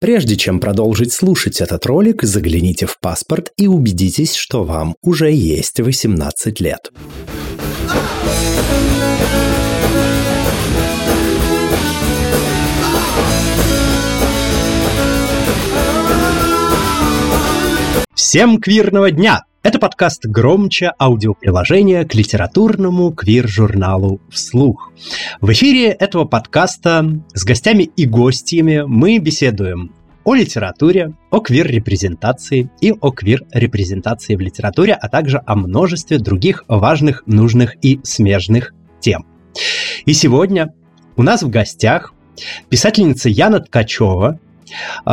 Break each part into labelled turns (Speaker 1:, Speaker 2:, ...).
Speaker 1: Прежде чем продолжить слушать этот ролик, загляните в паспорт и убедитесь, что вам уже есть 18 лет. Всем квирного дня! Это подкаст «Громче» аудиоприложение к литературному квир-журналу «Вслух». В эфире этого подкаста с гостями и гостями мы беседуем о литературе, о квир-репрезентации и о квир-репрезентации в литературе, а также о множестве других важных, нужных и смежных тем. И сегодня у нас в гостях писательница Яна Ткачева,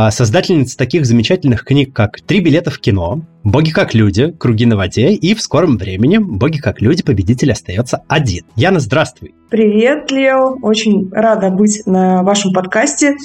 Speaker 1: создательница таких замечательных книг, как «Три билета в кино», «Боги как люди», «Круги на воде» и в скором времени «Боги как люди», победитель остается один. Яна, здравствуй.
Speaker 2: Привет, Лео. Очень рада быть на вашем подкасте.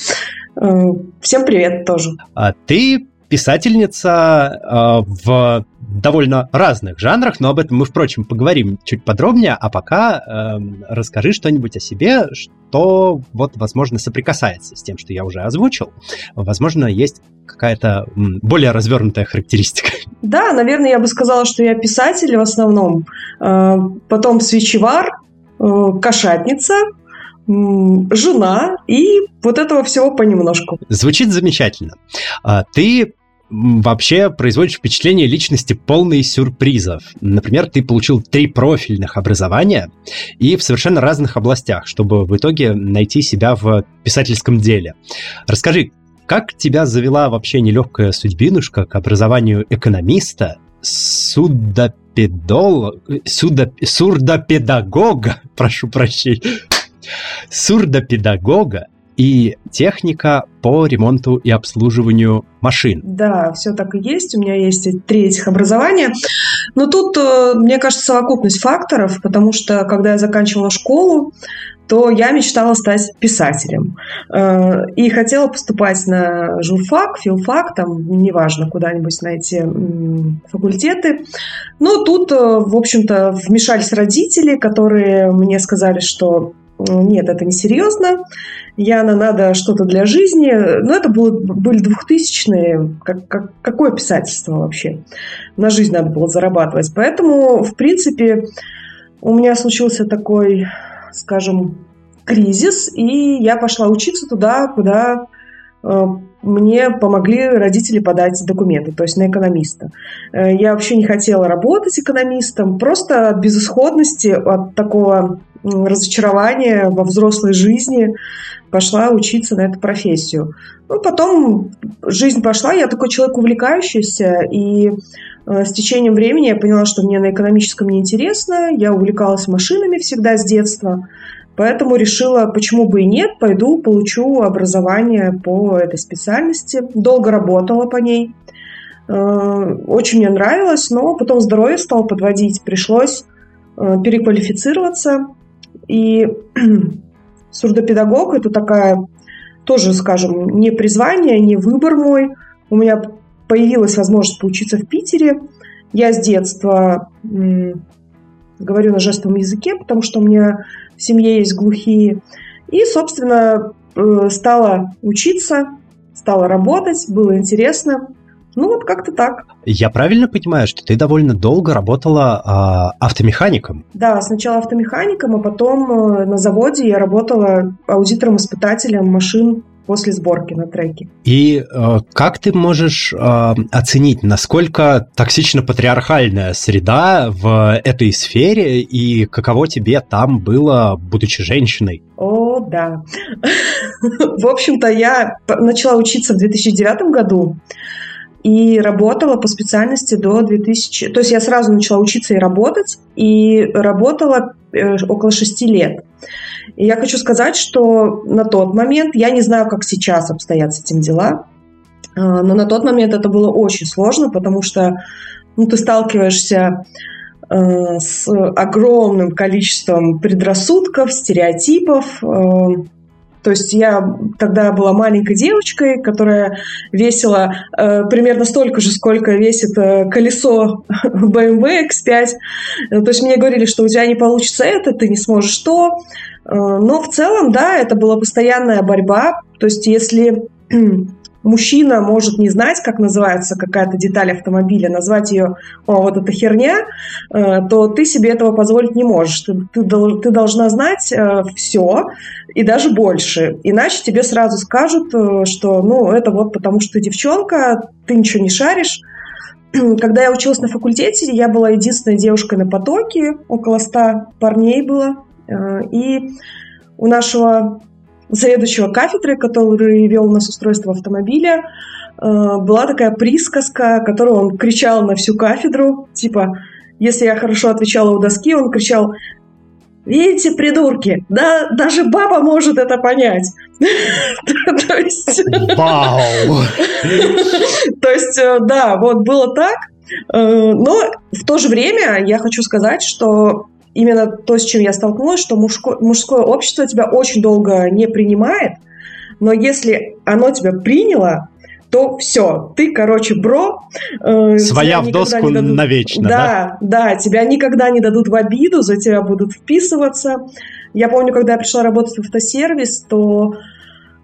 Speaker 2: Э, всем привет тоже.
Speaker 1: А ты писательница э, в довольно разных жанрах, но об этом мы, впрочем, поговорим чуть подробнее, а пока э, расскажи что-нибудь о себе, что вот, возможно, соприкасается с тем, что я уже озвучил. Возможно, есть какая-то более развернутая характеристика.
Speaker 2: Да, наверное, я бы сказала, что я писатель в основном, э, потом свечевар, э, кошатница, жена и вот этого всего понемножку.
Speaker 1: Звучит замечательно. А ты вообще производишь впечатление личности полной сюрпризов. Например, ты получил три профильных образования и в совершенно разных областях, чтобы в итоге найти себя в писательском деле. Расскажи, как тебя завела вообще нелегкая судьбинушка к образованию экономиста, судопедолога, судоп, сурдопедагога, прошу прощения, сурдопедагога и техника по ремонту и обслуживанию машин.
Speaker 2: Да, все так и есть. У меня есть три этих образования. Но тут, э, мне кажется, совокупность факторов, потому что, когда я заканчивала школу, то я мечтала стать писателем. Э, и хотела поступать на журфак, филфак, там, неважно, куда-нибудь на эти факультеты. Но тут, э, в общем-то, вмешались родители, которые мне сказали, что нет, это несерьезно, Яна, надо что-то для жизни. Но это было, были двухтысячные, как, как, какое писательство вообще? На жизнь надо было зарабатывать. Поэтому, в принципе, у меня случился такой, скажем, кризис, и я пошла учиться туда, куда э, мне помогли родители подать документы, то есть на экономиста. Э, я вообще не хотела работать экономистом, просто от безысходности, от такого разочарования во взрослой жизни пошла учиться на эту профессию. Ну, потом жизнь пошла, я такой человек увлекающийся, и э, с течением времени я поняла, что мне на экономическом неинтересно, я увлекалась машинами всегда с детства, Поэтому решила, почему бы и нет, пойду получу образование по этой специальности. Долго работала по ней. Э, очень мне нравилось, но потом здоровье стало подводить. Пришлось э, переквалифицироваться. И сурдопедагог – это такая тоже, скажем, не призвание, не выбор мой. У меня появилась возможность поучиться в Питере. Я с детства говорю на жестовом языке, потому что у меня в семье есть глухие. И, собственно, э, стала учиться, стала работать, было интересно. Ну вот как-то так.
Speaker 1: Я правильно понимаю, что ты довольно долго работала э, автомехаником?
Speaker 2: Да, сначала автомехаником, а потом э, на заводе я работала аудитором-испытателем машин после сборки на треке.
Speaker 1: И э, как ты можешь э, оценить, насколько токсично-патриархальная среда в этой сфере и каково тебе там было, будучи женщиной?
Speaker 2: О, да. В общем-то, я начала учиться в 2009 году и работала по специальности до 2000... То есть я сразу начала учиться и работать, и работала э, около шести лет. И я хочу сказать, что на тот момент, я не знаю, как сейчас обстоят с этим дела, э, но на тот момент это было очень сложно, потому что ну, ты сталкиваешься э, с огромным количеством предрассудков, стереотипов, то есть я тогда была маленькой девочкой, которая весила э, примерно столько же, сколько весит э, колесо BMW X5. То есть мне говорили, что у тебя не получится это, ты не сможешь то. Э, но в целом, да, это была постоянная борьба. То есть если мужчина может не знать, как называется какая-то деталь автомобиля, назвать ее «О, вот эта херня», э, то ты себе этого позволить не можешь. Ты, ты, ты должна знать э, все и даже больше. Иначе тебе сразу скажут, э, что ну, это вот потому, что ты девчонка, ты ничего не шаришь. Когда я училась на факультете, я была единственной девушкой на потоке, около ста парней было. И у нашего заведующего кафедры, который вел нас устройство автомобиля, э, была такая присказка, которую он кричал на всю кафедру, типа, если я хорошо отвечала у доски, он кричал, Видите, придурки, да, даже баба может это понять.
Speaker 1: То есть...
Speaker 2: То есть, э, да, вот было так. Э, но в то же время я хочу сказать, что именно то, с чем я столкнулась, что мужское общество тебя очень долго не принимает, но если оно тебя приняло, то все, ты, короче, бро.
Speaker 1: Э, Своя в доску дадут... навечно,
Speaker 2: да? Да, да, тебя никогда не дадут в обиду, за тебя будут вписываться. Я помню, когда я пришла работать в автосервис, то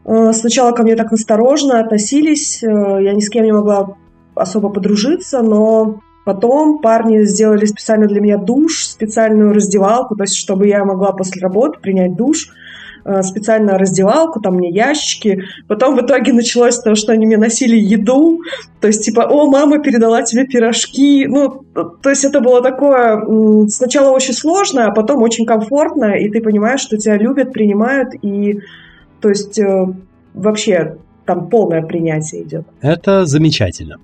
Speaker 2: э, сначала ко мне так насторожно относились, э, я ни с кем не могла особо подружиться, но Потом парни сделали специально для меня душ, специальную раздевалку, то есть чтобы я могла после работы принять душ, э, специальную раздевалку, там мне ящики. Потом в итоге началось то, что они мне носили еду, то есть типа, о, мама передала тебе пирожки. Ну, то есть это было такое сначала очень сложно, а потом очень комфортно, и ты понимаешь, что тебя любят, принимают, и то есть э, вообще там полное принятие идет.
Speaker 1: Это замечательно.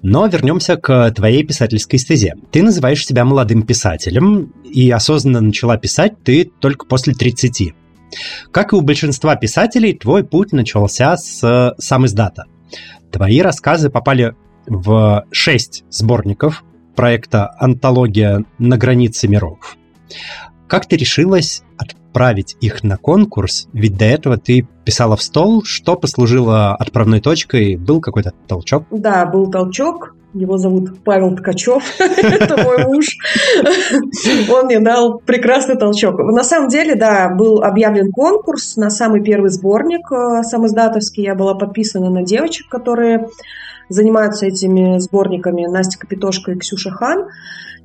Speaker 1: Но вернемся к твоей писательской стезе. Ты называешь себя молодым писателем, и осознанно начала писать ты только после 30. Как и у большинства писателей, твой путь начался с сам издата. Твои рассказы попали в шесть сборников проекта «Антология на границе миров». Как ты решилась отправить их на конкурс? Ведь до этого ты писала в стол, что послужило отправной точкой? Был какой-то толчок?
Speaker 2: Да, был толчок. Его зовут Павел Ткачев, это мой муж. Он мне дал прекрасный толчок. На самом деле, да, был объявлен конкурс на самый первый сборник э, самоиздатовский. Я была подписана на девочек, которые занимаются этими сборниками, Настя Капитошка и Ксюша Хан.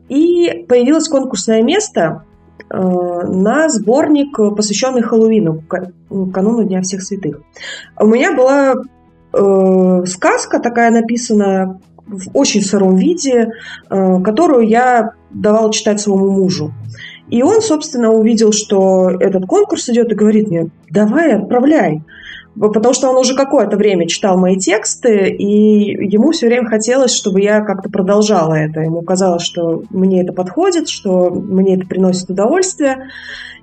Speaker 2: И появилось конкурсное место, Э, на сборник, посвященный Хэллоуину, кануну Дня всех святых. У меня была э, сказка такая написана в очень сыром виде, э, которую я давала читать своему мужу. И он, собственно, увидел, что этот конкурс идет и говорит мне, давай, отправляй потому что он уже какое-то время читал мои тексты, и ему все время хотелось, чтобы я как-то продолжала это. Ему казалось, что мне это подходит, что мне это приносит удовольствие.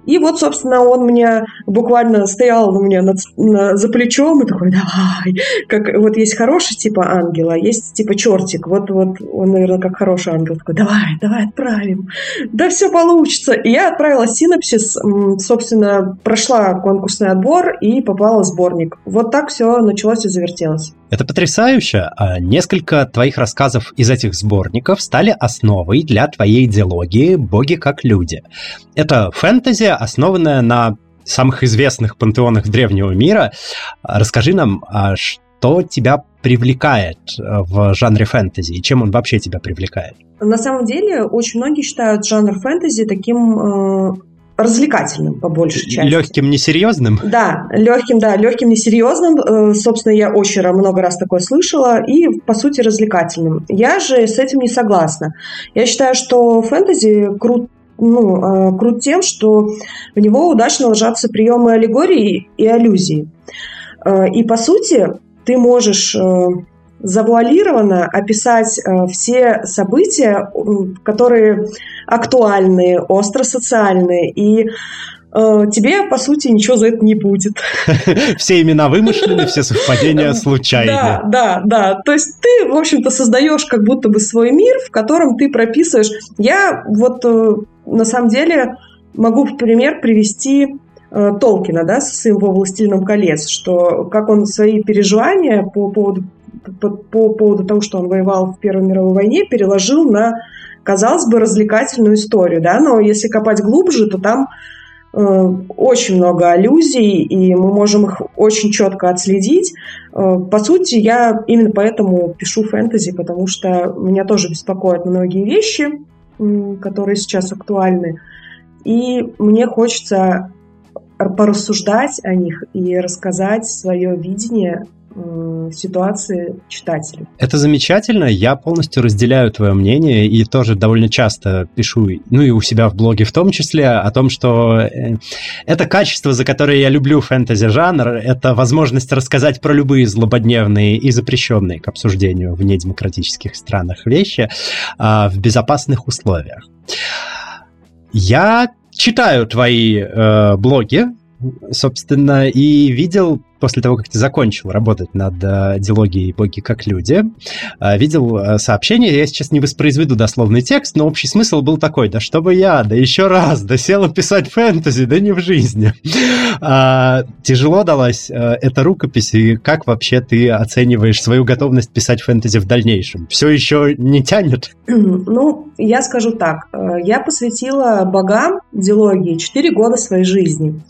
Speaker 2: И вот, собственно, он мне буквально стоял у меня над, на, за плечом и такой, давай. Как, вот есть хороший типа ангела, есть типа чертик. Вот, вот он, наверное, как хороший ангел. Такой, давай, давай отправим. Да все получится. И я отправила синопсис, собственно, прошла конкурсный отбор и попала в сборник. Вот так все началось и завертелось.
Speaker 1: Это потрясающе. А несколько твоих рассказов из этих сборников стали основой для твоей идеологии «Боги как люди». Это фэнтези, основанная на самых известных пантеонах древнего мира. Расскажи нам, а что тебя привлекает э, в жанре фэнтези и чем он вообще тебя привлекает?
Speaker 2: На самом деле, очень многие считают жанр фэнтези таким э, развлекательным по большей части.
Speaker 1: Легким, несерьезным?
Speaker 2: Да, легким, да, легким, несерьезным. Э, собственно, я очень много раз такое слышала. И, по сути, развлекательным. Я же с этим не согласна. Я считаю, что фэнтези крут, ну, э, крут тем, что в него удачно ложатся приемы аллегории и аллюзии. Э, и, по сути, ты можешь завуалированно описать все события, которые актуальные, остро социальные. И тебе, по сути, ничего за это не будет.
Speaker 1: Все имена вымышлены, все совпадения случайны.
Speaker 2: Да, да, да. То есть ты, в общем-то, создаешь как будто бы свой мир, в котором ты прописываешь. Я вот на самом деле могу в пример привести э, Толкина, да, со своим «Властелином колец», что как он свои переживания по поводу, по, по поводу того, что он воевал в Первой мировой войне, переложил на, казалось бы, развлекательную историю, да, но если копать глубже, то там очень много аллюзий, и мы можем их очень четко отследить. По сути, я именно поэтому пишу фэнтези, потому что меня тоже беспокоят многие вещи, которые сейчас актуальны. И мне хочется порассуждать о них и рассказать свое видение ситуации читателей.
Speaker 1: Это замечательно. Я полностью разделяю твое мнение и тоже довольно часто пишу, ну и у себя в блоге в том числе, о том, что э, это качество, за которое я люблю фэнтези-жанр, это возможность рассказать про любые злободневные и запрещенные к обсуждению в недемократических странах вещи а, в безопасных условиях. Я читаю твои э, блоги, собственно, и видел после того, как ты закончил работать над э, дилогией «Боги как люди», э, видел э, сообщение, я сейчас не воспроизведу дословный текст, но общий смысл был такой, да чтобы я, да еще раз, да села писать фэнтези, да не в жизни. А, тяжело далась эта рукопись, и как вообще ты оцениваешь свою готовность писать фэнтези в дальнейшем? Все еще не тянет?
Speaker 2: Ну, я скажу так, я посвятила богам дилогии 4 года своей жизни.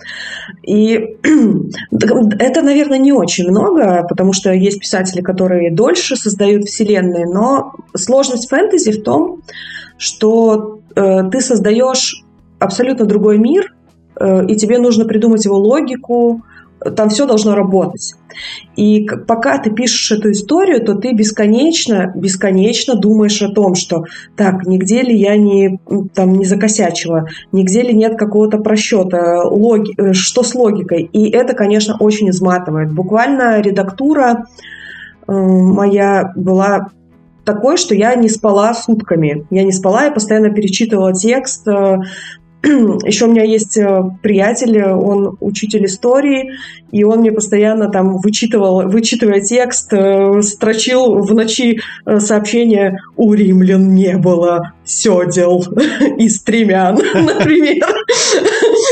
Speaker 2: И это наверное, не очень много, потому что есть писатели, которые дольше создают вселенные, но сложность фэнтези в том, что э, ты создаешь абсолютно другой мир, э, и тебе нужно придумать его логику, там все должно работать. И пока ты пишешь эту историю, то ты бесконечно, бесконечно думаешь о том, что так, нигде ли я не, там, не закосячила, нигде ли нет какого-то просчета, логи, э, что с логикой. И это, конечно, очень изматывает. Буквально редактура э, моя была такой, что я не спала сутками. Я не спала, я постоянно перечитывала текст, э, еще у меня есть э, приятель, он учитель истории, и он мне постоянно там вычитывал, вычитывая текст, э, строчил в ночи э, сообщение «У римлян не было седел и стремян», например.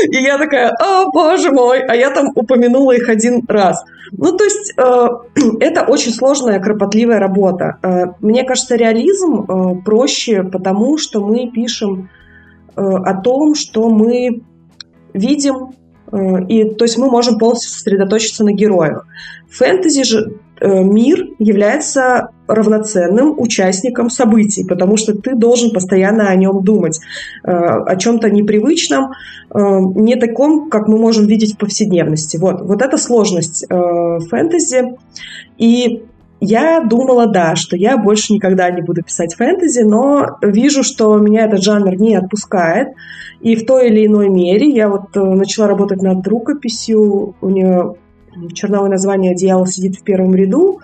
Speaker 2: И я такая, о, боже мой, а я там упомянула их один раз. Ну, то есть это очень сложная, кропотливая работа. Мне кажется, реализм проще, потому что мы пишем о том, что мы видим, э, и, то есть мы можем полностью сосредоточиться на героях. Фэнтези же э, мир является равноценным участником событий, потому что ты должен постоянно о нем думать, о чем-то непривычном, не таком, как мы можем видеть в повседневности. Вот, вот это сложность фэнтези. И я думала, да, что я больше никогда не буду писать фэнтези, но вижу, что меня этот жанр не отпускает. И в той или иной мере я вот э, начала работать над рукописью. У нее черновое название «Дьявол сидит в первом ряду».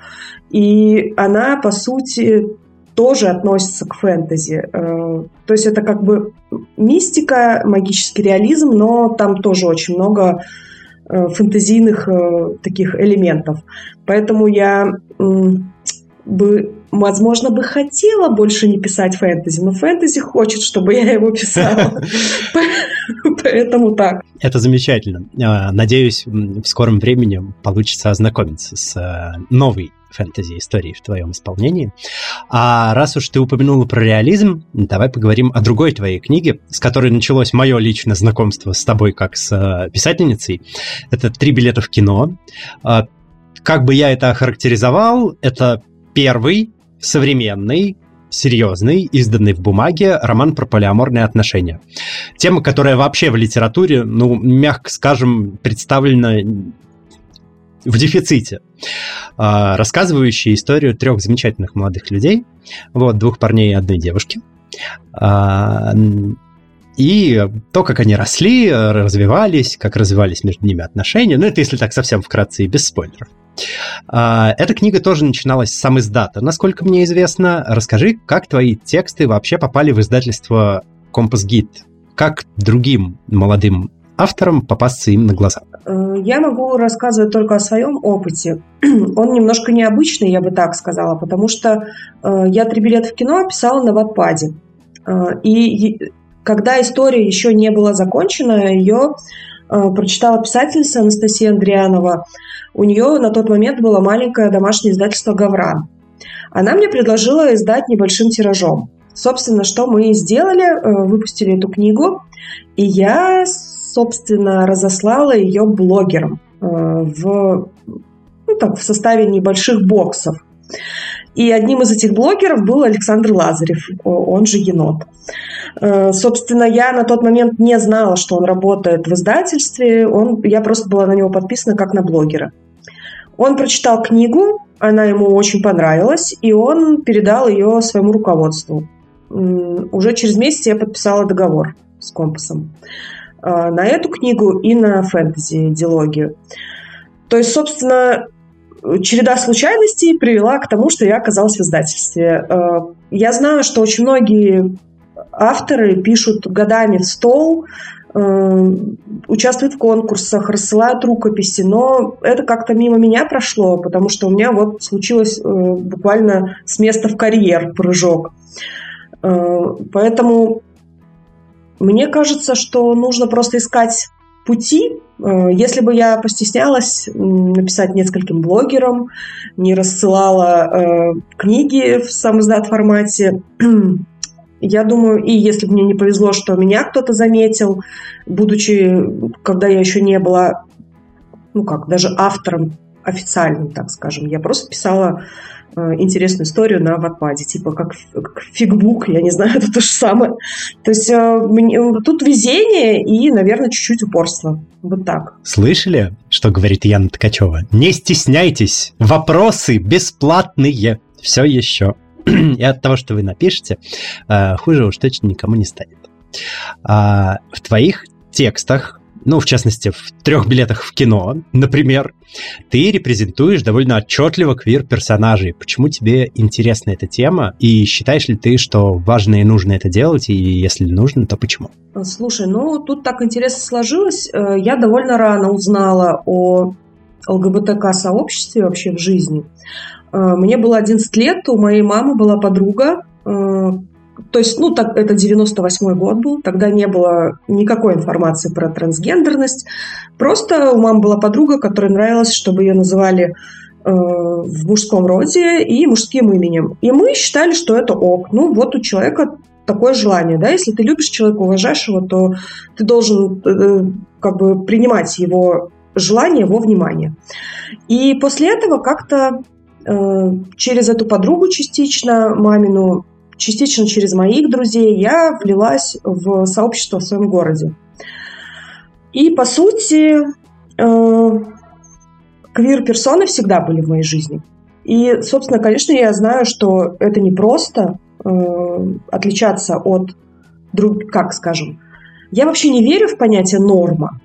Speaker 2: И она, по сути, тоже относится к фэнтези. Э, то есть это как бы мистика, магический реализм, но там тоже очень много фэнтезийных э, таких элементов. Поэтому я бы, возможно, бы хотела больше не писать фэнтези, но фэнтези хочет, чтобы я его писала. Поэтому так.
Speaker 1: Это замечательно. Э, надеюсь, в скором времени получится ознакомиться с новой фэнтези-истории в твоем исполнении. А раз уж ты упомянула про реализм, давай поговорим о другой твоей книге, с которой началось мое личное знакомство с тобой как с э, писательницей. Это «Три билета в кино». А, как бы я это охарактеризовал, это первый современный серьезный, изданный в бумаге роман про полиаморные отношения. Тема, которая вообще в литературе, ну, мягко скажем, представлена в дефиците, а, рассказывающий историю трех замечательных молодых людей, вот, двух парней и одной девушки. А, и то, как они росли, развивались, как развивались между ними отношения, ну, это если так совсем вкратце и без спойлеров. А, эта книга тоже начиналась с сам издата, насколько мне известно. Расскажи, как твои тексты вообще попали в издательство Компас Гид? Как другим молодым авторам попасться им на глаза?
Speaker 2: Э, я могу рассказывать только о своем опыте. Он немножко необычный, я бы так сказала, потому что э, я «Три билета в кино» писала на Ватпаде. Э, и когда история еще не была закончена, ее прочитала писательница Анастасия Андрианова. У нее на тот момент было маленькое домашнее издательство «Гавран». Она мне предложила издать небольшим тиражом. Собственно, что мы сделали, выпустили эту книгу, и я собственно, разослала ее блогерам э, в, ну, так, в составе небольших боксов. И одним из этих блогеров был Александр Лазарев, он же Енот. Э, собственно, я на тот момент не знала, что он работает в издательстве. Он, я просто была на него подписана как на блогера. Он прочитал книгу, она ему очень понравилась, и он передал ее своему руководству. Уже через месяц я подписала договор с компасом на эту книгу и на фэнтези-дилогию. То есть, собственно, череда случайностей привела к тому, что я оказалась в издательстве. Э, я знаю, что очень многие авторы пишут годами в стол, э, участвуют в конкурсах, рассылают рукописи, но это как-то мимо меня прошло, потому что у меня вот случилось э, буквально с места в карьер прыжок. Поэтому мне кажется, что нужно просто искать пути. Э, если бы я постеснялась написать нескольким блогерам, не рассылала э, книги в сам издат формате, я думаю, и если бы мне не повезло, что меня кто-то заметил, будучи, когда я еще не была, ну как, даже автором официальным, так скажем, я просто писала интересную историю на Ватпаде, типа как, как фигбук, я не знаю, это то же самое. То есть э, тут везение и, наверное, чуть-чуть упорство. Вот так.
Speaker 1: Слышали, что говорит Яна Ткачева? Не стесняйтесь, вопросы бесплатные. Все еще. И от того, что вы напишете, э, хуже уж точно никому не станет. А в твоих текстах ну, в частности, в трех билетах в кино, например, ты репрезентуешь довольно отчетливо квир-персонажей. Почему тебе интересна эта тема? И считаешь ли ты, что важно и нужно это делать? И если нужно, то почему?
Speaker 2: Слушай, ну, тут так интересно сложилось. Э, я довольно рано узнала о ЛГБТК-сообществе вообще в жизни. Э, мне было 11 лет, у моей мамы была подруга, э, то есть, ну, так, это 98 год был, тогда не было никакой информации про трансгендерность. Просто у мамы была подруга, которой нравилось, чтобы ее называли э, в мужском роде и мужским именем. И мы считали, что это ок. Ну, вот у человека такое желание, да, если ты любишь человека, уважаешь его, то ты должен э, как бы принимать его желание, его внимание. И после этого как-то э, через эту подругу частично мамину частично через моих друзей, я влилась в сообщество в своем городе. И, по сути, э, квир-персоны всегда были в моей жизни. И, собственно, конечно, я знаю, что это не просто э, отличаться от друг, как скажем. Я вообще не верю в понятие норма.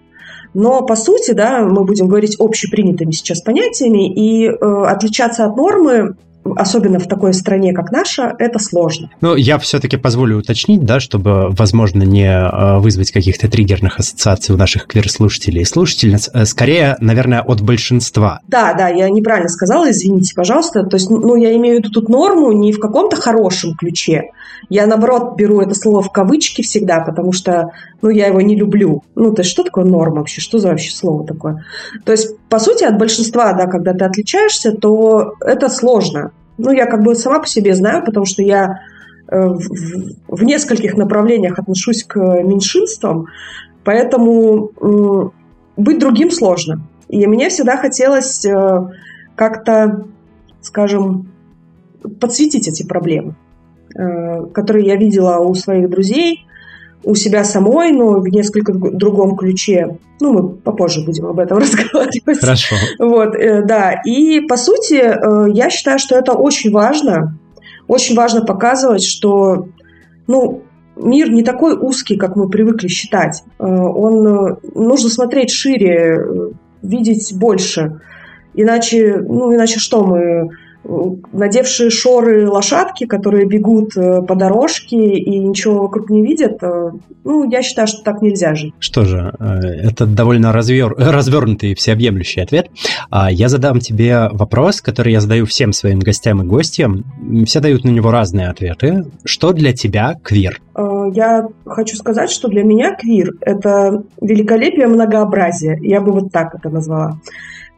Speaker 2: Но, по сути, да, мы будем говорить общепринятыми сейчас понятиями, и э, отличаться от нормы особенно в такой стране, как наша, это сложно.
Speaker 1: Ну, я все-таки позволю уточнить, да, чтобы, возможно, не э, вызвать каких-то триггерных ассоциаций у наших квир-слушателей и слушательниц. Э, скорее, наверное, от большинства.
Speaker 2: Да, да, я неправильно сказала, извините, пожалуйста. То есть, ну, я имею в виду тут норму не в каком-то хорошем ключе. Я, наоборот, беру это слово в кавычки всегда, потому что, ну, я его не люблю. Ну, то есть, что такое норма вообще? Что за вообще слово такое? То есть, по сути, от большинства, да, когда ты отличаешься, то это сложно. Ну, я как бы сама по себе знаю, потому что я э, в, в нескольких направлениях отношусь к меньшинствам, поэтому быть другим сложно. И мне всегда хотелось э, как-то, скажем, подсветить эти проблемы, э, которые я видела у своих друзей, у себя самой, но в несколько другом ключе. Ну, мы попозже будем об этом разговаривать.
Speaker 1: Хорошо.
Speaker 2: Вот, э, да. И, по сути, э, я считаю, что это очень важно. Очень важно показывать, что, ну, мир не такой узкий, как мы привыкли считать. Э, он нужно смотреть шире, видеть больше. Иначе, ну, иначе что мы надевшие шоры лошадки, которые бегут э, по дорожке и ничего вокруг не видят, э, ну, я считаю, что так нельзя жить.
Speaker 1: Что же, э, это довольно развер... развернутый и всеобъемлющий ответ. А я задам тебе вопрос, который я задаю всем своим гостям и гостям. Все дают на него разные ответы. Что для тебя квир?
Speaker 2: Я хочу сказать, что для меня квир – это великолепие многообразия. Я бы вот так это назвала.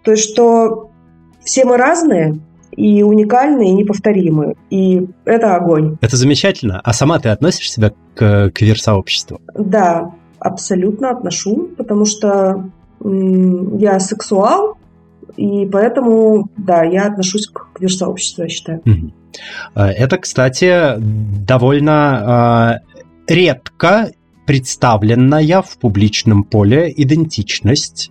Speaker 2: То есть, что все мы разные, и уникальны, и неповторимы. И это огонь.
Speaker 1: Это замечательно. А сама ты относишь себя к квир-сообществу?
Speaker 2: Да. абсолютно отношу, потому что я сексуал, и поэтому, да, я отношусь к квир-сообществу, я считаю.
Speaker 1: Это, кстати, довольно э, редко представленная в публичном поле идентичность,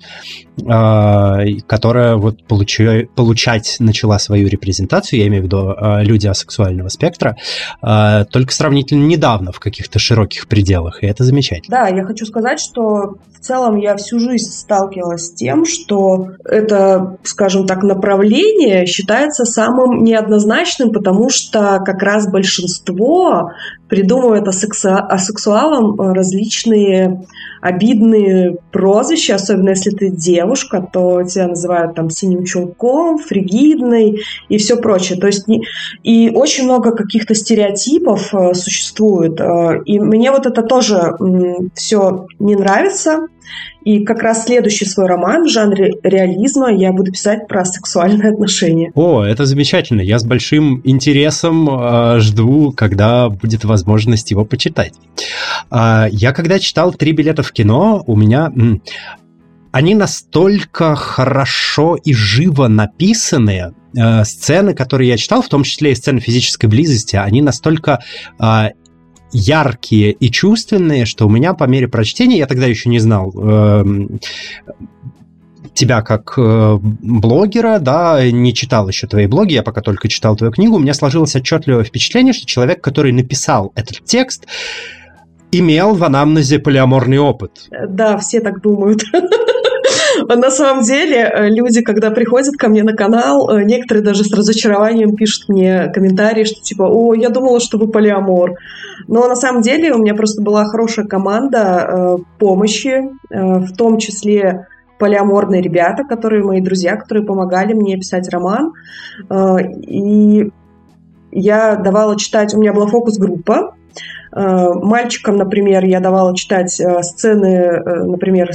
Speaker 1: а, которая вот получу, получать начала свою репрезентацию, я имею в виду а, люди асексуального спектра, а, только сравнительно недавно в каких-то широких пределах, и это замечательно.
Speaker 2: Да, я хочу сказать, что в целом я всю жизнь сталкивалась с тем, что это, скажем так, направление считается самым неоднозначным, потому что как раз большинство придумывает асексуалам различные обидные прозвища, особенно если ты девушка, то тебя называют там синим чулком, фригидной и все прочее. То есть и очень много каких-то стереотипов э, существует. Э, и мне вот это тоже все не нравится. И как раз следующий свой роман в жанре реализма я буду писать про сексуальные отношения.
Speaker 1: О, это замечательно. Я с большим интересом э, жду, когда будет возможность его почитать. Э, я когда читал «Три билета в кино», у меня... Они настолько хорошо и живо написаны, э, сцены, которые я читал, в том числе и сцены физической близости, они настолько э, яркие и чувственные, что у меня по мере прочтения, я тогда еще не знал э, тебя как э, блогера, да, не читал еще твои блоги, я пока только читал твою книгу, у меня сложилось отчетливое впечатление, что человек, который написал этот текст, имел в анамнезе полиаморный опыт.
Speaker 2: Да, все так думают. На самом деле, э, люди, когда приходят ко мне на канал, э, некоторые даже с разочарованием пишут мне комментарии, что типа, о, я думала, что вы полиамор. Но на самом деле у меня просто была хорошая команда э, помощи, в том числе полиаморные ребята, которые мои друзья, которые помогали мне писать роман. И я давала читать, у меня была фокус-группа, Мальчикам, например, я давала читать сцены, например,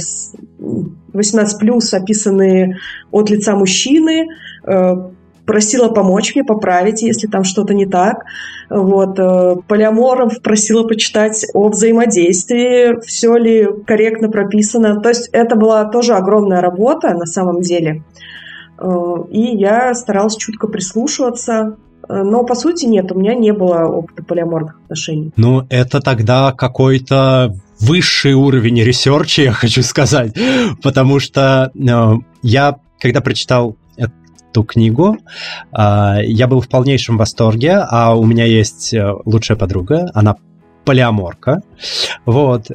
Speaker 2: 18 плюс, описанные от лица мужчины, э, просила помочь мне поправить, если там что-то не так. Вот. Э, Полиаморов просила почитать о взаимодействии, все ли корректно прописано. То есть это была тоже огромная работа на самом деле. Э, и я старалась чутко прислушиваться, но, по сути, нет, у меня не было опыта полиаморных отношений.
Speaker 1: Ну, это тогда какой-то высший уровень research а, я хочу сказать, потому что э, я, когда прочитал эту книгу, э, я был в полнейшем восторге, а у меня есть э, лучшая подруга, она полиаморка, вот, и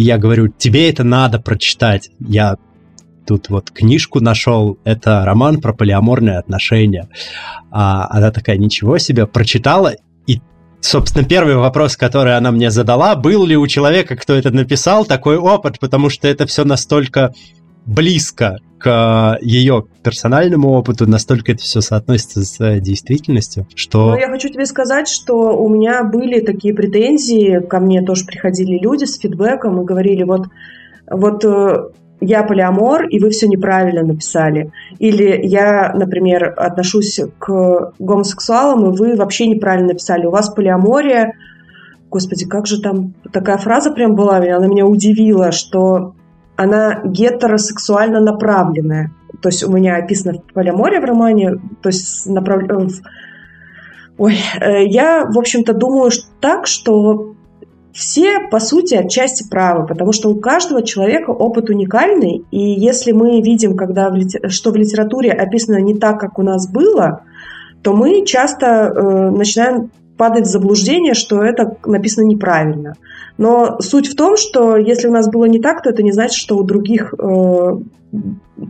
Speaker 1: я говорю, тебе это надо прочитать, я тут вот книжку нашел, это роман про полиаморные отношения. А она такая, ничего себе, прочитала, собственно, первый вопрос, который она мне задала, был ли у человека, кто это написал, такой опыт, потому что это все настолько близко к ее персональному опыту, настолько это все соотносится с действительностью, что...
Speaker 2: Ну, я хочу тебе сказать, что у меня были такие претензии, ко мне тоже приходили люди с фидбэком и говорили, вот, вот э, я полиамор, и вы все неправильно написали. Или я, например, отношусь к гомосексуалам, и вы вообще неправильно написали. У вас полиамория. Господи, как же там такая фраза прям была, она меня удивила, что она гетеросексуально направленная. То есть у меня описано полиамория в романе, то есть направ... Ой, э, я, в общем-то, думаю так, что все, по сути, отчасти правы, потому что у каждого человека опыт уникальный, и если мы видим, когда в, что в литературе описано не так, как у нас было, то мы часто э, начинаем падать в заблуждение, что это написано неправильно. Но суть в том, что если у нас было не так, то это не значит, что у других э,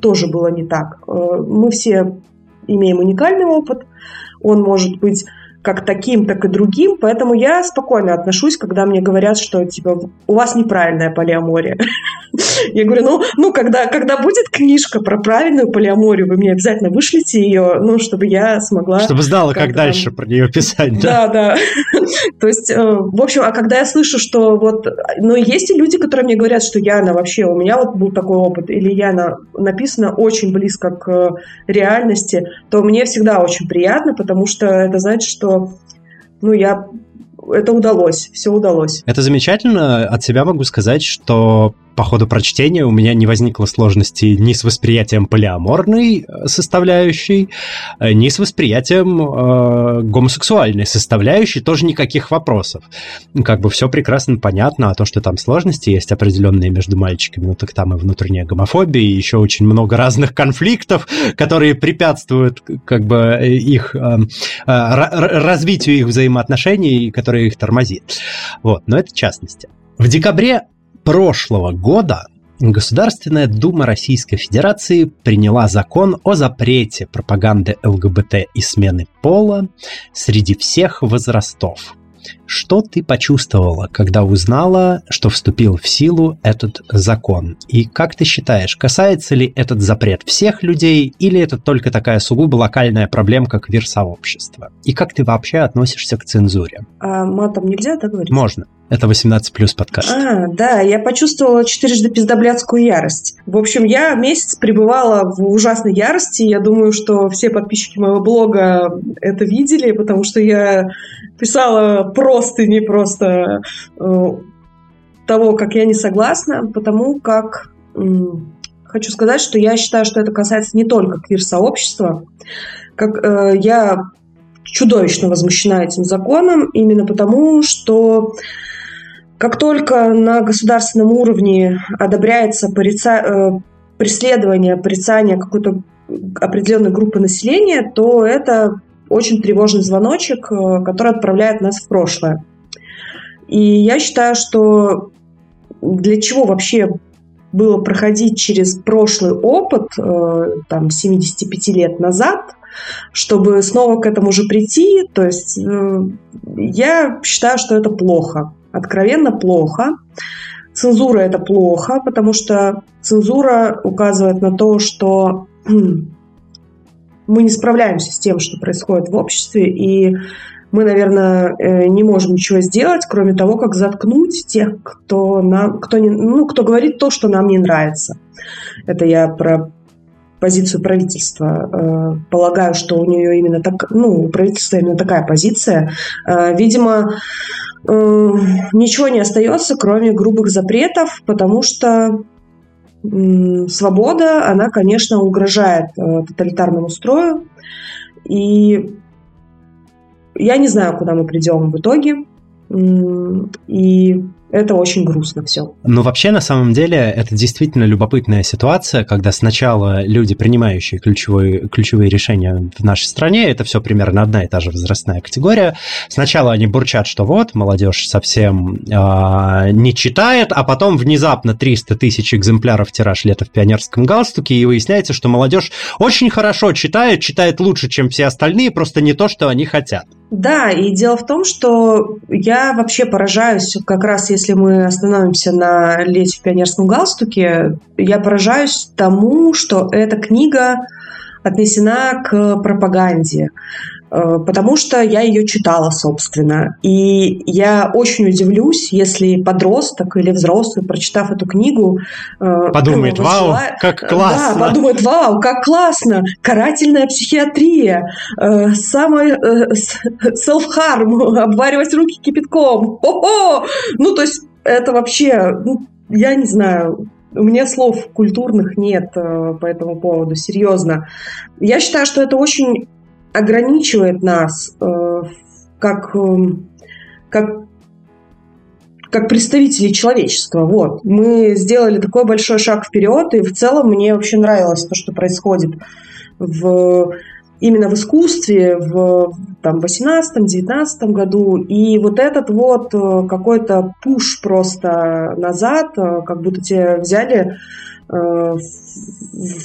Speaker 2: тоже было не так. Э, мы все имеем уникальный опыт, он может быть как таким, так и другим, поэтому я спокойно отношусь, когда мне говорят, что типа у вас неправильная полиамория. Я говорю, ну, ну когда, когда будет книжка про правильную полиаморию, вы мне обязательно вышлите ее, ну, чтобы я смогла...
Speaker 1: Чтобы знала, как, как дальше про нее писать.
Speaker 2: Да, да. То есть, э, в общем, а когда я слышу, что вот... Ну, есть и люди, которые мне говорят, что Яна вообще, у меня вот был такой опыт, или Яна написано очень близко к реальности, то мне всегда очень приятно, потому что это значит, что ну, я это удалось, все удалось.
Speaker 1: Это замечательно. От себя могу сказать, что по ходу прочтения у меня не возникло сложности ни с восприятием полиаморной э, составляющей, э, ни с восприятием э, гомосексуальной составляющей, тоже никаких вопросов. Как бы все прекрасно понятно, а то, что там сложности есть определенные между мальчиками, ну так там и внутренняя гомофобия, и еще очень много разных конфликтов, которые препятствуют как бы их э, э, развитию их взаимоотношений, которые их тормозит. Вот, но это частности. В декабре прошлого года Государственная Дума Российской Федерации приняла закон о запрете пропаганды ЛГБТ и смены пола среди всех возрастов. Что ты почувствовала, когда узнала, что вступил в силу этот закон? И как ты считаешь, касается ли этот запрет всех людей, или это только такая сугубо локальная проблемка квир-сообщества? И как ты вообще относишься к цензуре?
Speaker 2: А матом нельзя так говорить?
Speaker 1: Можно. Это 18 плюс подкаст.
Speaker 2: А, да, я почувствовала четырежды пиздоблядскую ярость. В общем, я месяц пребывала в ужасной ярости. Я думаю, что все подписчики моего блога это видели, потому что я писала просто не просто э, того, как я не согласна, потому как хочу сказать, что я считаю, что это касается не только квир-сообщества. Как, э, я чудовищно возмущена этим законом, именно потому, что как только на государственном уровне одобряется порица... Э, преследование, порицание какой-то определенной группы населения, то это очень тревожный звоночек, э, который отправляет нас в прошлое. И я считаю, что для чего вообще было проходить через прошлый опыт, э, там, 75 лет назад, чтобы снова к этому же прийти, то есть я считаю, что это плохо откровенно плохо. Цензура это плохо, потому что цензура указывает на то, что мы не справляемся с тем, что происходит в обществе, и мы, наверное, э, не можем ничего сделать, кроме того, как заткнуть тех, кто, нам, кто, не, ну, кто говорит то, что нам не нравится. Это я про позицию правительства. Э, полагаю, что у нее именно так, ну, у правительства именно такая позиция. Э, видимо, ничего не остается, кроме грубых запретов, потому что свобода, она, конечно, угрожает э, тоталитарному строю. И я не знаю, куда мы придем в итоге. И это очень грустно все.
Speaker 1: Но вообще, на самом деле, это действительно любопытная ситуация, когда сначала люди, принимающие ключевые, ключевые решения в нашей стране, это все примерно одна и та же возрастная категория, сначала они бурчат, что вот, молодежь совсем э, не читает, а потом внезапно 300 тысяч экземпляров тираж лета в пионерском галстуке, и выясняется, что молодежь очень хорошо читает, читает лучше, чем все остальные, просто не то, что они хотят.
Speaker 2: Да, и дело в том, что я вообще поражаюсь, как раз если мы остановимся на «Лете в пионерском галстуке», я поражаюсь тому, что эта книга отнесена к пропаганде. Э, потому что я ее читала, собственно. И я очень удивлюсь, если подросток или взрослый, прочитав эту книгу...
Speaker 1: Э, подумает, вау, как классно!
Speaker 2: Да, подумает, вау, как классно! Карательная психиатрия, э, самое self-harm, обваривать руки кипятком. О-о! Ну, то есть это вообще, ну, я не знаю, у меня слов культурных нет по этому поводу, серьезно. Я считаю, что это очень ограничивает нас э, как, э, как, как представители человечества. Вот. Мы сделали такой большой шаг вперед, и в целом мне вообще нравилось то, что происходит в, именно в искусстве в там, 18-19 году. И вот этот вот э, какой-то пуш просто назад, как будто тебя взяли в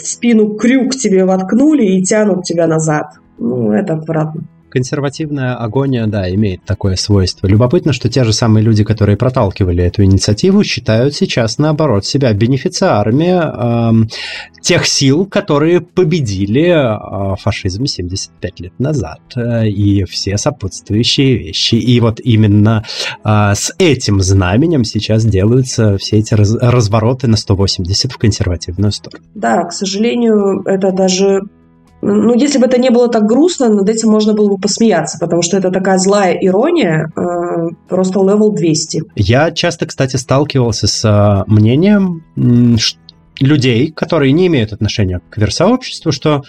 Speaker 2: спину крюк тебе воткнули и тянут тебя назад ну, это отвратно.
Speaker 1: Консервативная агония, да, имеет такое свойство. Любопытно, что те же самые люди, которые проталкивали эту инициативу, считают сейчас, наоборот, себя бенефициарами э, тех сил, которые победили э, фашизм 75 лет назад э, и все сопутствующие вещи. И вот именно э, с этим знаменем сейчас делаются все эти раз развороты на 180 в консервативную сторону.
Speaker 2: Да, к сожалению, это даже ну, если бы это не было так грустно, над этим можно было бы посмеяться, потому что это такая злая ирония, э, просто level 200.
Speaker 1: Я часто, кстати, сталкивался с э, мнением людей, которые не имеют отношения к квир-сообществу, что,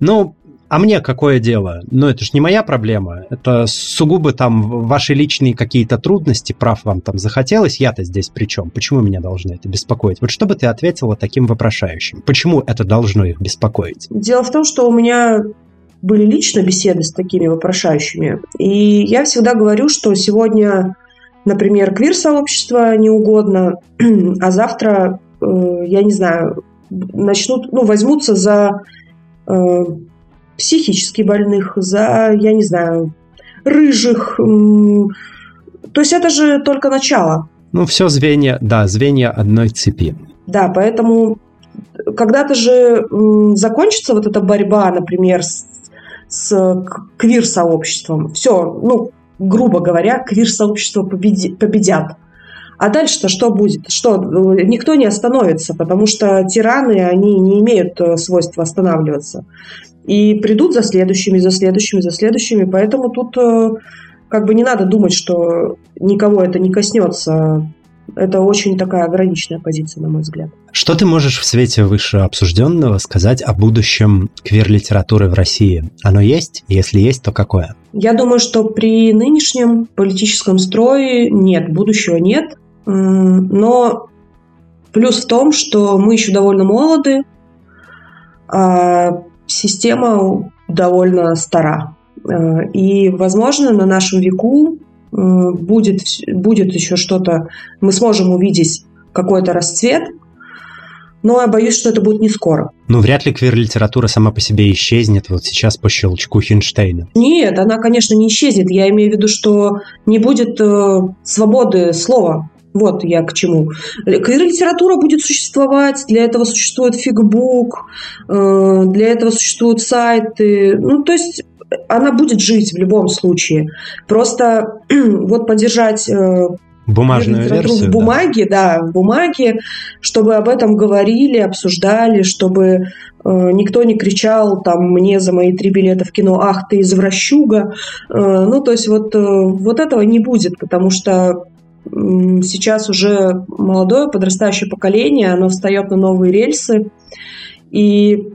Speaker 1: ну, а мне какое дело? Ну, это же не моя проблема. Это сугубо там ваши личные какие-то трудности, прав вам там захотелось, я-то здесь при чем? Почему меня должно это беспокоить? Вот что бы ты ответила таким вопрошающим? Почему это должно их беспокоить?
Speaker 2: Дело в том, что у меня были лично беседы с такими вопрошающими. И я всегда говорю, что сегодня, например, квир-сообщество неугодно, а завтра, э, я не знаю, начнут, ну, возьмутся за э, психически больных, за, я не знаю, рыжих. То есть это же только начало.
Speaker 1: Ну, все звенья, да, звенья одной цепи.
Speaker 2: Да, поэтому когда-то же закончится вот эта борьба, например, с, с квир-сообществом. Все, ну, грубо говоря, квир-сообщество победи, победят. А дальше-то что будет? Что? Никто не остановится, потому что тираны, они не имеют э, свойства останавливаться и придут за следующими, за следующими, за следующими. Поэтому тут э, как бы не надо думать, что никого это не коснется. Это очень такая ограниченная позиция, на мой взгляд.
Speaker 1: Что ты можешь в свете выше обсужденного сказать о будущем квир-литературы в России? Оно есть? Если есть, то какое?
Speaker 2: Я думаю, что при нынешнем политическом строе нет, будущего нет. Но плюс в том, что мы еще довольно молоды, а система довольно стара. Э, и, возможно, на нашем веку э, будет, будет еще что-то, мы сможем увидеть какой-то расцвет, но я боюсь, что это будет не скоро.
Speaker 1: Ну, вряд ли квир-литература сама по себе исчезнет вот сейчас по щелчку Хинштейна.
Speaker 2: Нет, она, конечно, не исчезнет. Я имею в виду, что не будет э, свободы слова. Вот я к чему. Квир-литература будет существовать, для этого существует фигбук, э, для этого существуют сайты. Ну, то есть она будет жить в любом случае. Просто вот поддержать э,
Speaker 1: Бумажную версию,
Speaker 2: в бумаге, да. да, в бумаге, чтобы об этом говорили, обсуждали, чтобы э, никто не кричал там мне за мои три билета в кино, ах ты извращуга. Э, ну, то есть вот, э, вот этого не будет, потому что сейчас уже молодое подрастающее поколение, оно встает на новые рельсы, и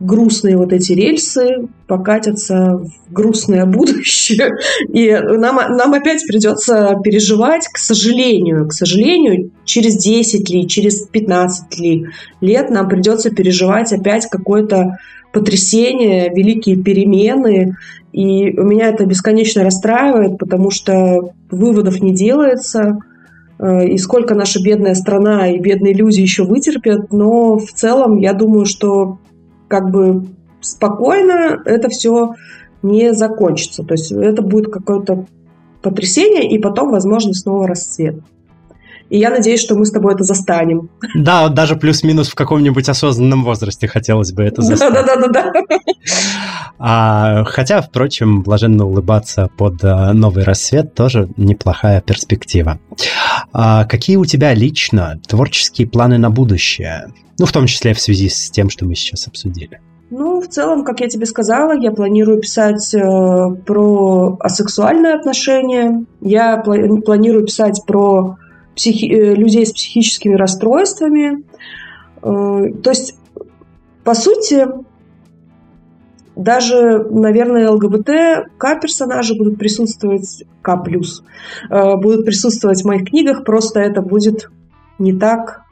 Speaker 2: грустные вот эти рельсы покатятся в грустное будущее. И нам, нам опять придется переживать, к сожалению, к сожалению, через 10 ли, через 15 ли лет нам придется переживать опять какое-то потрясение, великие перемены. И меня это бесконечно расстраивает, потому что выводов не делается. Э, и сколько наша бедная страна и бедные люди еще вытерпят. Но в целом я думаю, что как бы спокойно это все не закончится. То есть это будет какое-то потрясение, и потом, возможно, снова расцвет. И я надеюсь, что мы с тобой это застанем.
Speaker 1: Да, даже плюс-минус в каком-нибудь осознанном возрасте хотелось бы это застать.
Speaker 2: Да-да-да.
Speaker 1: А, хотя, впрочем, блаженно улыбаться под а, новый рассвет тоже неплохая перспектива. А какие у тебя лично творческие планы на будущее? Ну, в том числе в связи с тем, что мы сейчас обсудили.
Speaker 2: Ну, в целом, как я тебе сказала, я планирую писать э, про асексуальные отношения. Я пла- планирую писать про психи- э, людей с психическими расстройствами. Э, то есть, по сути, даже, наверное, ЛГБТ К-персонажи будут присутствовать, К+, э, будут присутствовать в моих книгах, просто это будет не так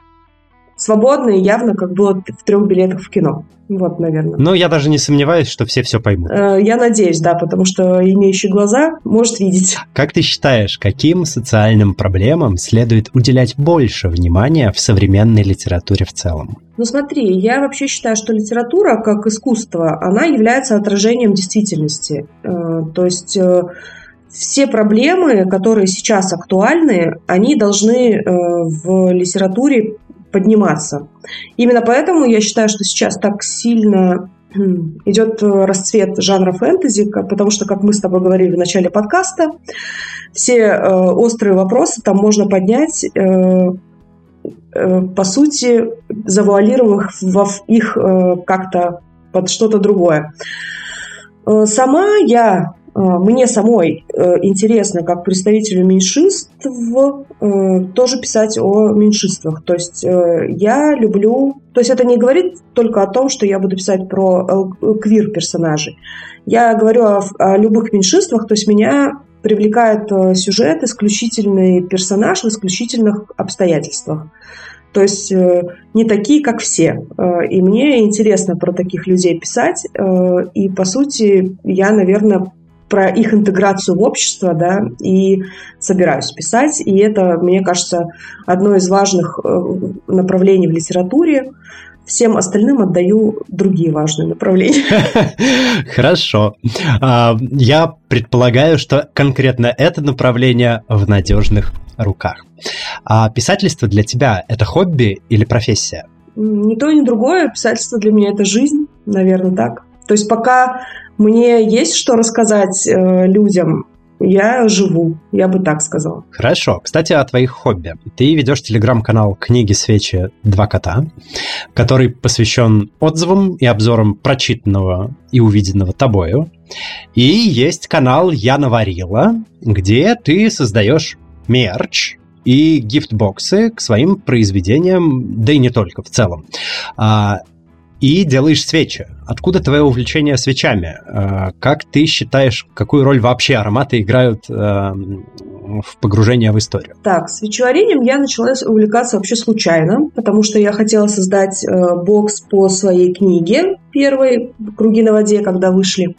Speaker 2: свободно и явно, как было в трех билетах в кино. Вот, наверное.
Speaker 1: Ну, я даже не сомневаюсь, что все все поймут.
Speaker 2: Э, я надеюсь, да, потому что имеющий глаза может видеть.
Speaker 1: Как ты считаешь, каким социальным проблемам следует уделять больше внимания в современной литературе в целом?
Speaker 2: Ну смотри, я вообще считаю, что литература как искусство, она является отражением действительности. Э, то есть э, все проблемы, которые сейчас актуальны, они должны в литературе подниматься. Именно поэтому я считаю, что сейчас так сильно идет расцвет жанра фэнтези, потому что, как мы с тобой говорили в начале подкаста, все э, острые вопросы там можно поднять, э, э, по сути, завуалировав их э, как-то под что-то другое. Э, сама я э, мне самой интересно, как представителю меньшинств, тоже писать о меньшинствах. То есть я люблю... То есть это не говорит только о том, что я буду писать про квир-персонажей. Я говорю о, о любых меньшинствах, то есть меня привлекает сюжет, исключительный персонаж в исключительных обстоятельствах. То есть э, не такие, как все. Э, и мне интересно про таких людей писать. Э, и, по сути, я, наверное, про их интеграцию в общество, да, и собираюсь писать. И это, мне кажется, одно из важных направлений в литературе. Всем остальным отдаю другие важные направления.
Speaker 1: Хорошо. А, я предполагаю, что конкретно это направление в надежных руках. А писательство для тебя – это хобби или профессия?
Speaker 2: Ни то, ни другое. Писательство для меня – это жизнь, наверное, так. То есть пока мне есть что рассказать э, людям, я живу, я бы так сказала.
Speaker 1: Хорошо. Кстати, о твоих хобби. Ты ведешь телеграм-канал «Книги, свечи, два кота», который посвящен отзывам и обзорам прочитанного и увиденного тобою. И есть канал «Я наварила», где ты создаешь мерч и гифтбоксы к своим произведениям, да и не только в целом. И делаешь свечи. Откуда твое увлечение свечами? А, как ты считаешь, какую роль вообще ароматы играют а, в погружение в историю?
Speaker 2: Так, свечеварением я начала увлекаться вообще случайно, потому что я хотела создать э, бокс по своей книге первой «Круги на воде», когда вышли.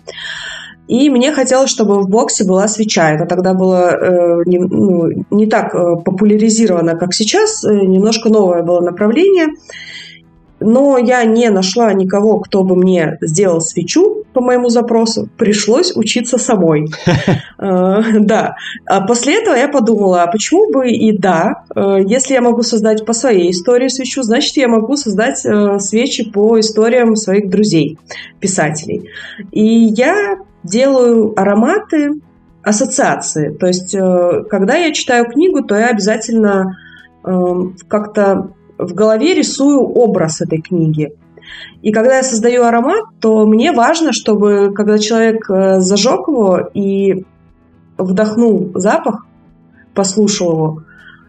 Speaker 2: И мне хотелось, чтобы в боксе была свеча. Это тогда было э, не, ну, не так э, популяризировано, как сейчас. Э, немножко новое было направление. Но я не нашла никого, кто бы мне сделал свечу по моему запросу. Пришлось учиться самой. Э, да. А после этого я подумала, а почему бы и да, э, если я могу создать по своей истории свечу, значит, я могу создать свечи по историям своих друзей, писателей. И я делаю ароматы ассоциации. То есть, э, когда я читаю книгу, то я обязательно как-то в голове рисую образ этой книги. И когда я создаю аромат, то мне важно, чтобы когда человек э, зажег его и вдохнул запах, послушал его,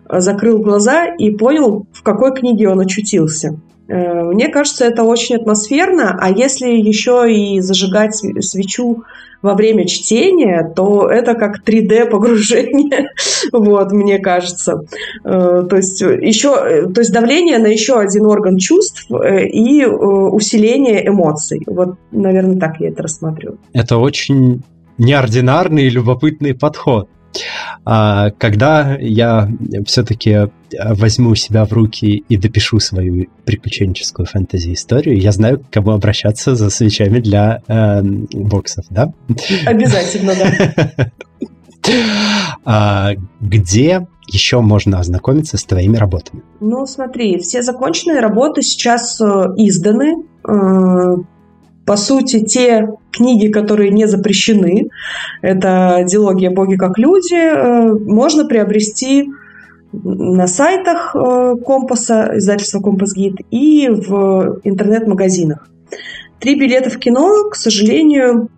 Speaker 2: закрыл глаза и понял, в какой книге он очутился. Э, мне кажется, это очень атмосферно, а если еще и зажигать свечу во время чтения, то это как 3D погружение, вот, мне кажется. Э, то есть еще, э, то есть давление на еще один орган чувств и усиление эмоций. Вот, наверное, так я это рассматриваю.
Speaker 1: Это очень неординарный и любопытный подход. А когда я все-таки возьму себя в руки и допишу свою приключенческую фэнтези-историю, я знаю, к кому обращаться за свечами для э, боксов, да?
Speaker 2: Обязательно, да.
Speaker 1: А, где еще можно ознакомиться с твоими работами?
Speaker 2: Ну, смотри, все законченные работы сейчас э, изданы. По сути, те книги, которые не запрещены, это «Диалогия боги как люди», э, можно приобрести на сайтах э, Компаса, издательства Компас Гид и в интернет-магазинах. Три билета в кино, к сожалению,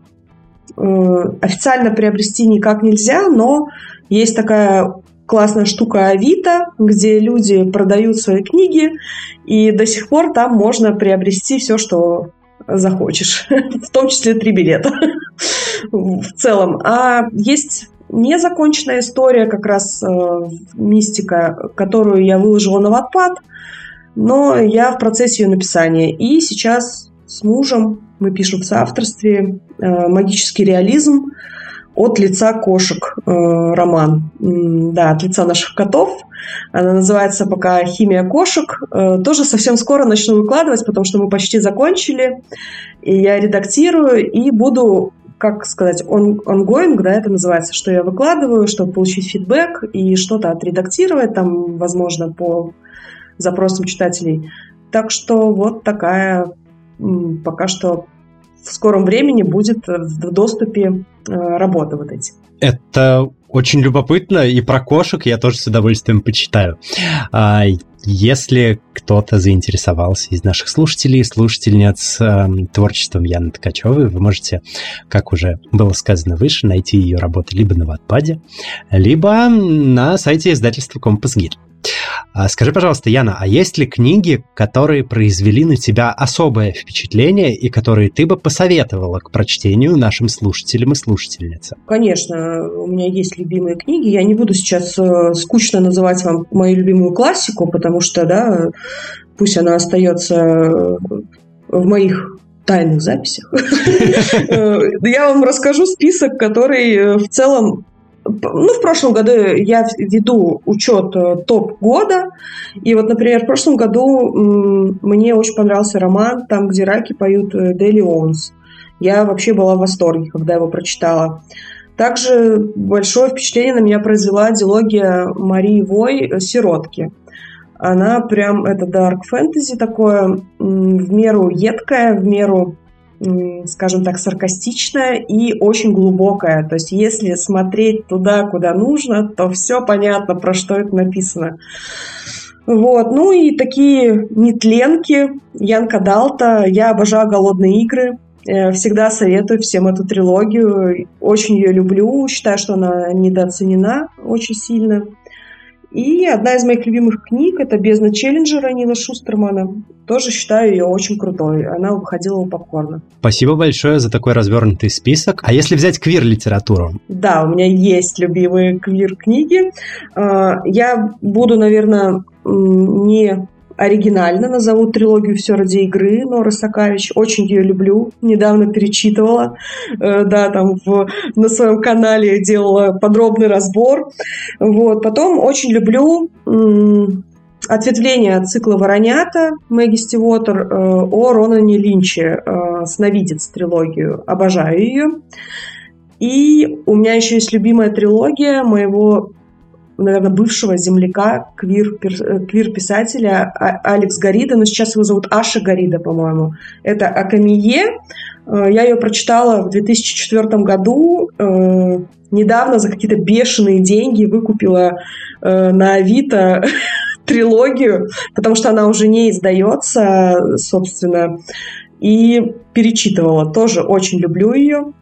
Speaker 2: э, официально приобрести никак нельзя, но есть такая классная штука Авито, где люди продают свои книги, и до сих пор там можно приобрести все, что захочешь, в том числе три билета в целом. А есть незаконченная история, как раз э, мистика, которую я выложила на Wattpad, но я в процессе ее написания. И сейчас с мужем мы пишем в соавторстве э, «Магический реализм», от лица кошек э, роман. Да, от лица наших котов. Она называется пока «Химия кошек». Э, тоже совсем скоро начну выкладывать, потому что мы почти закончили. И я редактирую и буду как сказать, он ongoing, да, это называется, что я выкладываю, чтобы получить фидбэк и что-то отредактировать там, возможно, по запросам читателей. Так что вот такая пока что в скором времени будет в доступе э, работы вот эти.
Speaker 1: Это очень любопытно, и про кошек я тоже с удовольствием почитаю. А, если кто-то заинтересовался из наших слушателей и слушательниц э, творчеством Яны Ткачевой, вы можете, как уже было сказано выше, найти ее работы либо на Ватпаде, либо на сайте издательства Компас Гид. А скажи, пожалуйста, Яна, а есть ли книги, которые произвели на тебя особое впечатление и которые ты бы посоветовала к прочтению нашим слушателям и слушательницам?
Speaker 2: Конечно, у меня есть любимые книги. Я не буду сейчас э, скучно называть вам мою любимую классику, потому что, да, пусть она остается э, в моих тайных записях. Э, я вам расскажу список, который в целом ну, в прошлом году я веду учет э, топ года, и вот, например, в прошлом году мне очень понравился роман «Там, где раки поют Дели Оунс». Я вообще была в восторге, когда его прочитала. Также большое впечатление на меня произвела диалогия Марии Вой «Сиротки». Она прям, это дарк фэнтези такое, в меру едкое, в меру скажем так, саркастичная и очень глубокая. То есть если смотреть туда, куда нужно, то все понятно, про что это написано. Вот. Ну и такие нетленки Янка Далта. Я обожаю «Голодные игры». Э, всегда советую всем эту трилогию. Очень ее люблю. Считаю, что она недооценена очень сильно. И одна из моих любимых книг – это «Бездна Челленджера» Нила Шустермана. Тоже считаю ее очень крутой. Она выходила у попкорна.
Speaker 1: Спасибо большое за такой развернутый список. А если взять квир-литературу?
Speaker 2: Да, у меня есть любимые квир-книги. А, я буду, наверное, не оригинально назову трилогию «Все ради игры» Норы Сакавич. Очень ее люблю. Недавно перечитывала. Э, да, там в, на своем канале делала подробный разбор. Вот. Потом очень люблю ответвление от цикла «Воронята» Мэгги Стивотер э, о Ронане Линче э, «Сновидец» трилогию. Обожаю ее. И у меня еще есть любимая трилогия моего наверное, бывшего земляка, квир, э, квир-писателя а, Алекс Гарида, но сейчас его зовут Аша Гарида, по-моему. Это Акамие. Э, я ее прочитала в 2004 году. Э, недавно за какие-то бешеные деньги выкупила на Авито трилогию, потому что она уже не издается, собственно, и перечитывала. Тоже очень люблю ее.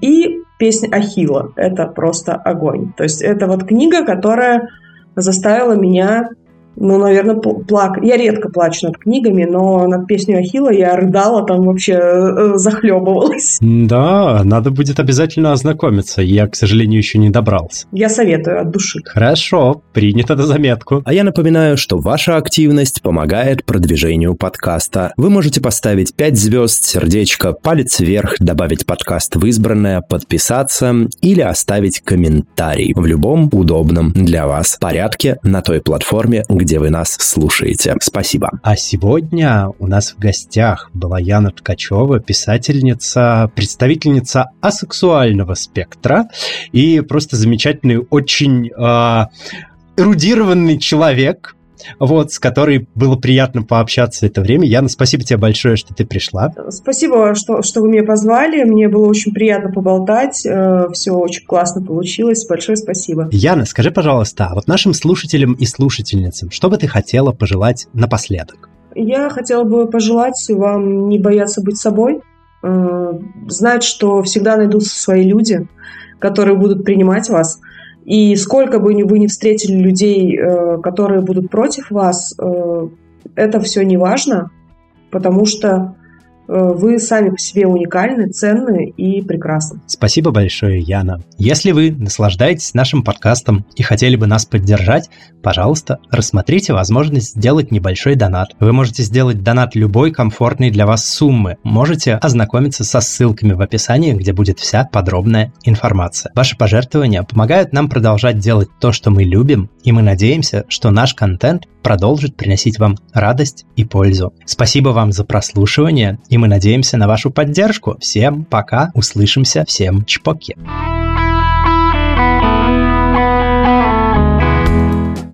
Speaker 2: И песня Ахила. Это просто огонь. То есть это вот книга, которая заставила меня ну, наверное, плак. Я редко плачу над книгами, но над песней Ахила я рыдала, там вообще э, захлебывалась.
Speaker 1: Да, надо будет обязательно ознакомиться. Я, к сожалению, еще не добрался.
Speaker 2: Я советую от души.
Speaker 1: Хорошо, принято на заметку.
Speaker 3: А я напоминаю, что ваша активность помогает продвижению подкаста. Вы можете поставить 5 звезд, сердечко, палец вверх, добавить подкаст в избранное, подписаться или оставить комментарий в любом удобном для вас порядке на той платформе, где где вы нас слушаете. Спасибо.
Speaker 1: А сегодня у нас в гостях была Яна Ткачева, писательница, представительница асексуального спектра и просто замечательный, очень э, эрудированный человек, вот, с которой было приятно пообщаться это время. Яна, спасибо тебе большое, что ты пришла.
Speaker 2: Спасибо, что, что вы меня позвали. Мне было очень приятно поболтать. Э, Все очень классно получилось. Большое спасибо.
Speaker 1: Яна, скажи, пожалуйста, а вот нашим слушателям и слушательницам, что бы ты хотела пожелать напоследок?
Speaker 2: Я хотела бы пожелать вам не бояться быть собой, э, знать, что всегда найдутся свои люди, которые будут принимать вас – и сколько бы вы ни встретили людей, э, которые будут против вас, э, это все не важно, потому что вы сами по себе уникальны, ценны и прекрасны.
Speaker 1: Спасибо большое, Яна. Если вы наслаждаетесь нашим подкастом и хотели бы нас поддержать, пожалуйста, рассмотрите возможность сделать небольшой донат. Вы можете сделать донат любой комфортной для вас суммы. Можете ознакомиться со ссылками в описании, где будет вся подробная информация. Ваши пожертвования помогают нам продолжать делать то, что мы любим, и мы надеемся, что наш контент продолжит приносить вам радость и пользу. Спасибо вам за прослушивание, и мы надеемся на вашу поддержку. Всем пока, услышимся, всем чпоки.